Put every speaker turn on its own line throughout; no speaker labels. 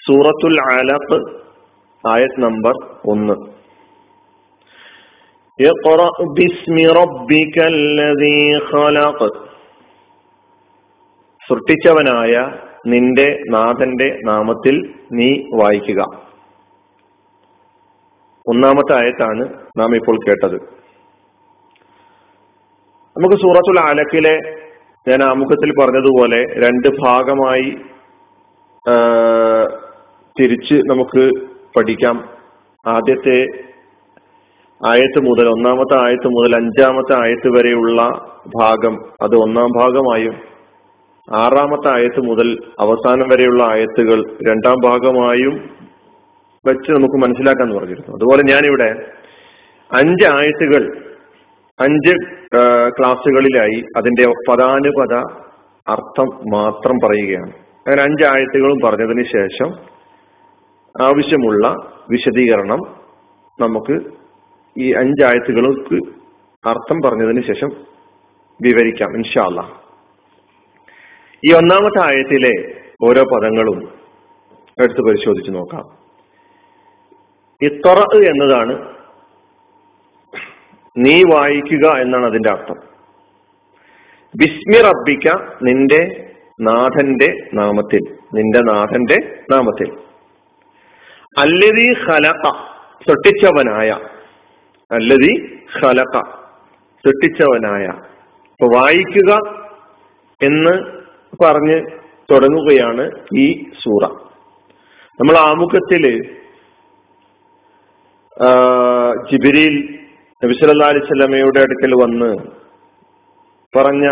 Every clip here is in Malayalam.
സൂറത്തുൽ അലഖ് ആയത് നമ്പർ ഒന്ന് اقرأ باسم ربك الذي خلق സൃഷ്ടിച്ചവനായ നിന്റെ നാഥന്റെ നാമത്തിൽ നീ വായിക്കുക ഒന്നാമത്തെ ആയത്താണ് നാം ഇപ്പോൾ കേട്ടത് നമുക്ക് സൂറത്തുൽ അലക്കിലെ ഞാൻ ആമുഖത്തിൽ പറഞ്ഞതുപോലെ രണ്ട് ഭാഗമായി തിരിച്ച് നമുക്ക് പഠിക്കാം. ആദ്യത്തെ ആയത്ത് മുതൽ ഒന്നാമത്തെ ആയത്ത് മുതൽ അഞ്ചാമത്തെ ആയത്ത് വരെയുള്ള ഭാഗം അത് ഒന്നാം ഭാഗമായും ആറാമത്തെ ആയത്ത് മുതൽ അവസാനം വരെയുള്ള ആയത്തുകൾ രണ്ടാം ഭാഗമായും വെച്ച് നമുക്ക് മനസ്സിലാക്കാൻ പറഞ്ഞിരുന്നു. അതുപോലെ ഞാനിവിടെ അഞ്ച് ആയത്തുകൾ അഞ്ച് ക്ലാസ്സുകളിലായി അതിന്റെ പദാനുപത അർത്ഥം മാത്രം പറയുകയാണ്. അങ്ങനെ അഞ്ച് ആയത്തുകളും പറഞ്ഞതിന് ശേഷം ആവശ്യമുള്ള വിശദീകരണം നമുക്ക് ഈ അഞ്ചായത്തുകൾക്ക് അർത്ഥം പറഞ്ഞതിന് ശേഷം വിവരിക്കാം ഇൻഷാല്ല ഈ ഒന്നാമത്തെ ആയത്തിലെ ഓരോ പദങ്ങളും എടുത്ത് പരിശോധിച്ച് നോക്കാം. ഇത്തറ എന്നതാണ് നീ വായിക്കുക എന്നാണ് അതിന്റെ അർത്ഥം. ബിസ്മി റബ്ബിക്ക നിന്റെ നാഥന്റെ നാമത്തിൽ നിന്റെ നാഥന്റെ നാമത്തിൽ. അല്ലതി ഖലഖ സൃഷ്ടിച്ചവനായ അല്ലതി ഖലഖ സൃഷ്ടിച്ചവനായ. അപ്പൊ വായിക്കുക എന്ന് പറഞ്ഞ് തുടങ്ങുകയാണ് ഈ സൂറ. നമ്മൾ ആമുഖത്തിൽ ജിബിരിൽ നബിസല്ലാ അലിസ്വല്ലമയുടെ അടുക്കൽ വന്ന് പറഞ്ഞ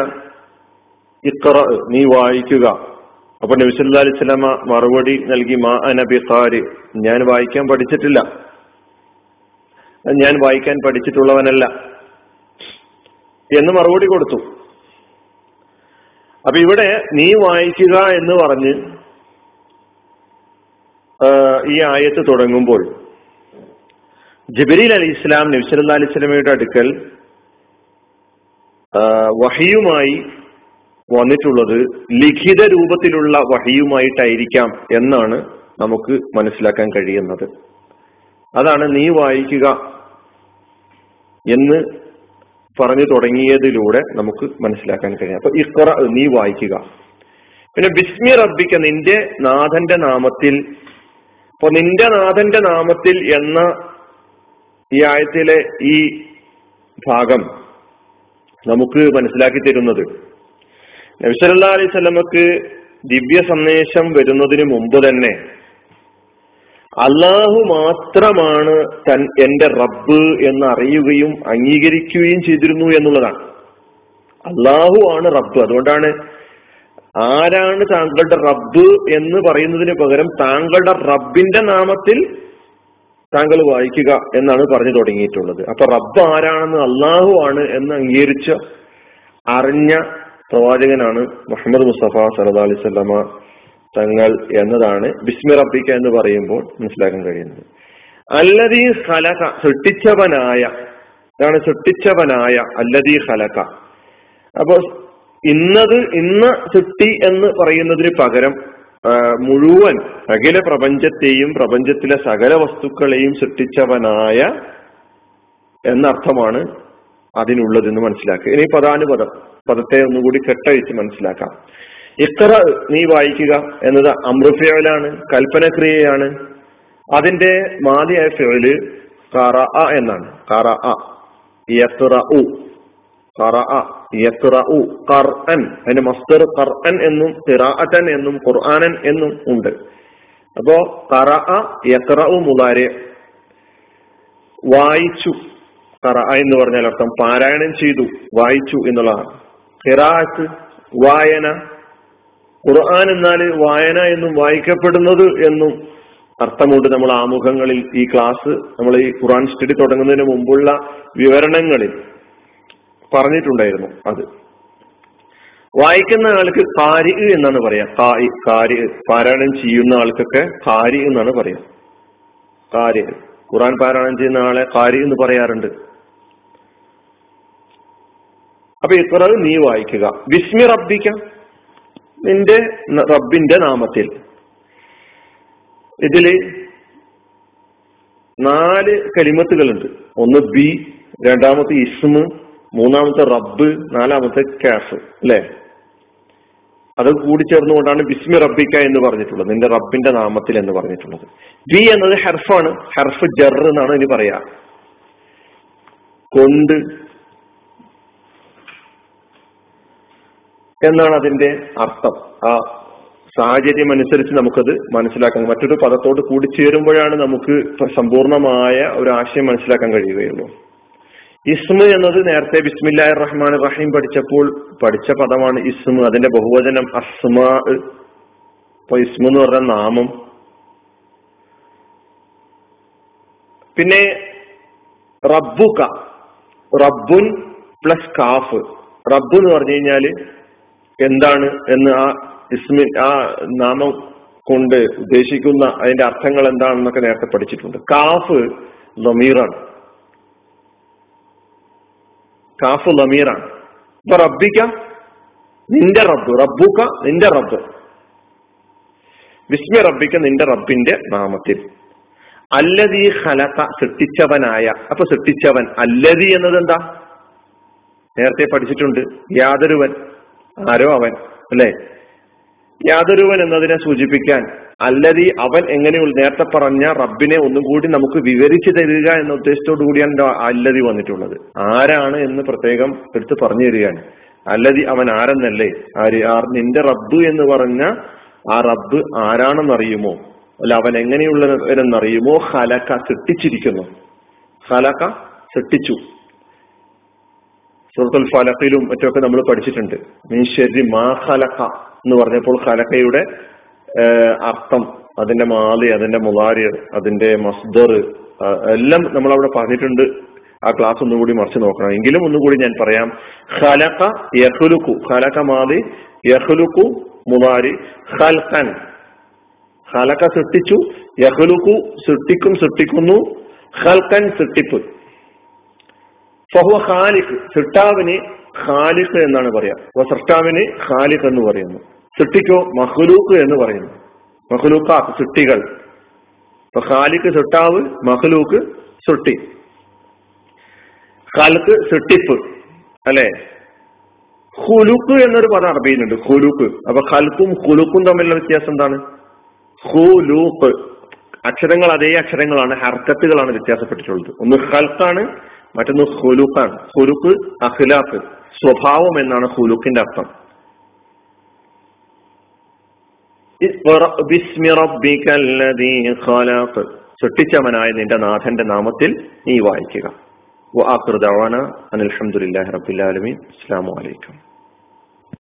ഇത്ര നീ വായിക്കുക. അപ്പൊ നബിസല്ലാ അലിസ്വലമ മറുപടി നൽകി മാ അനബി ഖാര് ഞാൻ വായിക്കാൻ പഠിച്ചിട്ടില്ല. ഞാൻ വായിക്കാൻ പഠിച്ചിട്ടുള്ളവനല്ല എന്ന് മറുപടി കൊടുത്തു. അപ്പൊ ഇവിടെ നീ വായിക്കുക എന്ന് പറഞ്ഞ് ഈ ആയത്ത് തുടങ്ങുമ്പോൾ ജബരീൽ അലി ഇസ്ലാം നബ്സല്ലാ അലൈഹി സ്വലമയുടെ അടുക്കൽ വഹിയുമായി വന്നിട്ടുള്ളത് ലിഖിത രൂപത്തിലുള്ള വഹിയുമായിട്ടായിരിക്കാം എന്നാണ് നമുക്ക് മനസ്സിലാക്കാൻ കഴിയുന്നത്. അതാണ് നീ വായിക്കുക എന്ന് പറഞ്ഞു തുടങ്ങിയതിലൂടെ നമുക്ക് മനസ്സിലാക്കാൻ കഴിയും അപ്പൊ ഇക്കറ നീ വായിക്കുക. പിന്നെ ബിസ്മി റബ്ബിക്ക നിന്റെ നാഥന്റെ നാമത്തിൽ അപ്പൊ നിന്റെ നാഥന്റെ നാമത്തിൽ എന്ന ഈ ആയത്തിലെ ഈ ഭാഗം നമുക്ക് മനസ്സിലാക്കി തരുന്നത്. നബിസല്ലാ അലൈഹി സ്വലമക്ക് ദിവ്യ സന്ദേശം വരുന്നതിന് മുമ്പ് തന്നെ അള്ളാഹു മാത്രമാണ് തൻ എന്റെ റബ്ബ് എന്ന് അറിയുകയും അംഗീകരിക്കുകയും ചെയ്തിരുന്നു എന്നുള്ളതാണ്. അള്ളാഹു ആണ് റബ്ബ്. അതുകൊണ്ടാണ് ആരാണ് താങ്കളുടെ റബ്ബ് എന്ന് പറയുന്നതിന് പകരം താങ്കളുടെ റബ്ബിന്റെ നാമത്തിൽ താങ്കൾ വായിക്കുക എന്നാണ് പറഞ്ഞു തുടങ്ങിയിട്ടുള്ളത്. അപ്പൊ റബ്ബ് ആരാണെന്ന് അള്ളാഹു ആണ് എന്ന് അംഗീകരിച്ച അറിഞ്ഞ പ്രവാചകനാണ് മുഹമ്മദ് മുസ്തഫ സലദ് അലൈവല്ലമ തങ്ങൾ എന്നതാണ് ബിസ്മി റബ്ബിക്ക എന്ന് പറയുമ്പോൾ മനസ്സിലാക്കാൻ കഴിയുന്നത്. അല്ലതീ ഹലക സൃഷ്ടിച്ചവനായ ഇതാണ് സൃഷ്ടിച്ചവനായ അല്ലതീ ഹലക അപ്പൊ ഇന്നത് ഇന്ന സൃഷ്ടി എന്ന് പറയുന്നതിന് പകരം മുഴുവൻ അഖില പ്രപഞ്ചത്തെയും പ്രപഞ്ചത്തിലെ സകല വസ്തുക്കളെയും സൃഷ്ടിച്ചവനായ എന്നർത്ഥമാണ് അതിനുള്ളതെന്ന് മനസ്സിലാക്കുക. ഇനി പദാനുപദം പദത്തെ ഒന്നുകൂടി കെട്ടഴിച്ച് മനസ്സിലാക്കാം. ഇത്ര നീ വായിക്കുക എന്നത് അമൃഫിയലാണ് കൽപ്പനക്രിയയാണ്. അതിന്റെ മാതിയായ ഫിയൽ കറ എന്നാണ്. കറ അ അതിന്റെ മസ്തർ ഖർഅൻ എന്നും തിറാഅൻ എന്നും ഖുർആനൻ എന്നും ഉണ്ട്. അപ്പോ ഖറഅ യഖറഉ മുലാരി വായിച്ചു. ഖറഅ എന്ന് പറഞ്ഞാൽ അർത്ഥം പാരായണം ചെയ്തു വായിച്ചു എന്നുള്ളതാണ്. തിറാഅത്ത് വായന ഖുർആൻ എന്നാൽ വായന എന്നും വായിക്കപ്പെടുന്നത് എന്നും അർത്ഥമുണ്ട് നമ്മൾ ആമുഖങ്ങളിൽ ഈ ക്ലാസ് നമ്മൾ ഈ ഖുർആൻ സ്റ്റഡി തുടങ്ങുന്നതിന് മുമ്പുള്ള വിവരണങ്ങളിൽ. പറഞ്ഞിട്ടുണ്ടായിരുന്നു അത്. വായിക്കുന്ന ആൾക്ക് കാരി എന്നാണ് പറയാ. കായി കാരി പാരായണം ചെയ്യുന്ന ആൾക്കൊക്കെ കാരി എന്നാണ് പറയാ. കാരി ഖുറാൻ പാരായണം ചെയ്യുന്ന ആളെ കാരി എന്ന് പറയാറുണ്ട്. അപ്പൊ ഇത്ര നീ വായിക്കുക. വിസ്മി റബ്ബിക്ക നിന്റെ റബ്ബിന്റെ നാമത്തിൽ. ഇതിൽ നാല് കലിമത്തുകളുണ്ട്. ഒന്ന് ബി രണ്ടാമത്തെ ഇസ്മ് മൂന്നാമത്തെ റബ്ബ് നാലാമത്തെ കാഫ് അല്ലെ? അത് കൂടി ചേർന്നുകൊണ്ടാണ് ബിസ്മി റബ്ബിക്ക എന്ന് പറഞ്ഞിട്ടുള്ളത് നിന്റെ റബ്ബിന്റെ നാമത്തിൽ എന്ന് പറഞ്ഞിട്ടുള്ളത്. ബി എന്നത് ഹെർഫാണ് ഹെർഫ് ജർ എന്നാണ് ഇനി പറയാ. കൊണ്ട് എന്നാണ് അതിന്റെ അർത്ഥം? ആ സാഹചര്യം അനുസരിച്ച് നമുക്കത് മനസ്സിലാക്കാൻ മറ്റൊരു പദത്തോട് കൂടി ചേരുമ്പോഴാണ് നമുക്ക് സമ്പൂർണമായ ഒരു ആശയം മനസ്സിലാക്കാൻ കഴിയുകയുള്ളൂ. ഇസ്മ എന്നത് നേരത്തെ ബിസ്മില്ലാഹിർ റഹ്മാൻ റഹീം പഠിച്ചപ്പോൾ പഠിച്ച പദമാണ് ഇസ്മ. അതിന്റെ ബഹുവചനം അസ്മ ഇപ്പൊ ഇസ്മ എന്ന് പറഞ്ഞ നാമം. പിന്നെ റബ്ബുക റബ്ബുൻ പ്ലസ് കാഫ്. റബ്ബ് എന്ന് പറഞ്ഞു കഴിഞ്ഞാൽ എന്താണ് എന്ന് ആ ഇസ്മി ആ നാമം കൊണ്ട് ഉദ്ദേശിക്കുന്ന അതിന്റെ അർത്ഥങ്ങൾ എന്താണെന്നൊക്കെ നേരത്തെ പഠിച്ചിട്ടുണ്ട്. കാഫ് ലമീറാണ് കാഫ് ലമീറാണ് ഇപ്പൊ റബ്ബിക്ക നിന്റെ റബ്ബ് റബ്ബുക്ക നിന്റെ റബ്ബ്. വിസ്മി റബ്ബിക്ക നിന്റെ റബ്ബിന്റെ നാമത്തിൽ. അല്ലതീ ഖലക സൃഷ്ടിച്ചവനായ അപ്പൊ സൃഷ്ടിച്ചവൻ അല്ലതി എന്നത് എന്താ നേരത്തെ പഠിച്ചിട്ടുണ്ട് യാതൊരുവൻ ആരോ അവൻ അല്ലെ? യാതൊരുവൻ എന്നതിനെ സൂചിപ്പിക്കാൻ അല്ലതി അവൻ എങ്ങനെയുള്ള നേരത്തെ പറഞ്ഞ റബ്ബിനെ ഒന്നും കൂടി നമുക്ക് വിവരിച്ചു തരിക എന്ന ഉദ്ദേശത്തോടു കൂടിയാണ് അല്ലതി വന്നിട്ടുള്ളത്. ആരാണ് എന്ന് പ്രത്യേകം എടുത്ത് പറഞ്ഞു തരികയാണ്. അല്ലതി അവൻ ആരെന്നല്ലേ? ആര് നിന്റെ റബ്ബ് എന്ന് പറഞ്ഞ ആ റബ്ബ് ആരാണെന്നറിയുമോ? അല്ല അവൻ എങ്ങനെയുള്ളവരെന്നറിയുമോ? ഹലക്ക സൃഷ്ടിച്ചിരിക്കുന്നു. ഹലക്ക സൃഷ്ടിച്ചു. സുഹൃത്തുൽ ഫലഖയിലും മറ്റൊക്കെ നമ്മൾ പഠിച്ചിട്ടുണ്ട്. മീൻ ശരി മാ ഹലക്ക എന്ന് പറഞ്ഞപ്പോൾ ഹലക്കയുടെ അർത്ഥം അതിന്റെ മാലി അതിന്റെ മുലാരി അതിന്റെ മസ്ദർ എല്ലാം നമ്മൾ അവിടെ പറഞ്ഞിട്ടുണ്ട്. ആ ക്ലാസ് ഒന്നുകൂടി മറിച്ച് നോക്കണം. എങ്കിലും ഒന്നുകൂടി ഞാൻ പറയാം. ഖലക യഹുലുക്കു ഖലക മാലി യഹുലുക്കു മുലാരി ഖൽഖൻ. ഖലക സൃഷ്ടിച്ചു. യഹുലുക്കു സൃഷ്ടിക്കും സൃഷ്ടിക്കുന്നു. ഖൽഖൻ സൃഷ്ടിപ്പ്. ഫഹുവ ഖാലിഖ്. സൃഷ്ടാവിന് ഖാലിഖ് എന്നാണ് പറയാ. സൃഷ്ടാവിന് ഖാലിഖ് എന്ന് പറയുന്നു. സൃഷ്ടിക്കോ മഹ്ലൂക്ക് എന്ന് പറയുന്നു. മഹ്ലൂക്ക സൃഷ്ടികൾ. ഇപ്പൊ ഖാലിക്ക് സൃഷ്ടാവ് മഹ്ലൂക്ക് സൃഷ്ടി. ഖാലിഖ് സൃഷ്ടിപ്പ് അല്ലെ? ഹുലുക്ക് എന്നൊരു പദം അറബിയിലുണ്ട് ഹുലുക്ക് അപ്പൊ ഖൽക്കും ഹുലുക്കും തമ്മിലുള്ള വ്യത്യാസം എന്താണ്? ഹുലൂക്ക് അക്ഷരങ്ങൾ അതേ അക്ഷരങ്ങളാണ് ഹർക്കത്തുകളാണ് വ്യത്യാസപ്പെട്ടിട്ടുള്ളത്. ഒന്ന് ഖൽക്കാണ് മറ്റൊന്ന് ഹുലുക്കാണ് ഹുലുക്ക് അഖ്ലാഖ്. സ്വഭാവം എന്നാണ് ഹുലുക്കിന്റെ അർത്ഥം. സൃഷ്ടിച്ചവനായ നിന്റെ നാഥന്റെ നാമത്തിൽ നീ വായിക്കുക. അനിൽഹമുല്ലാ റബുലാലമീൻ അസ്സാം വലൈക്കും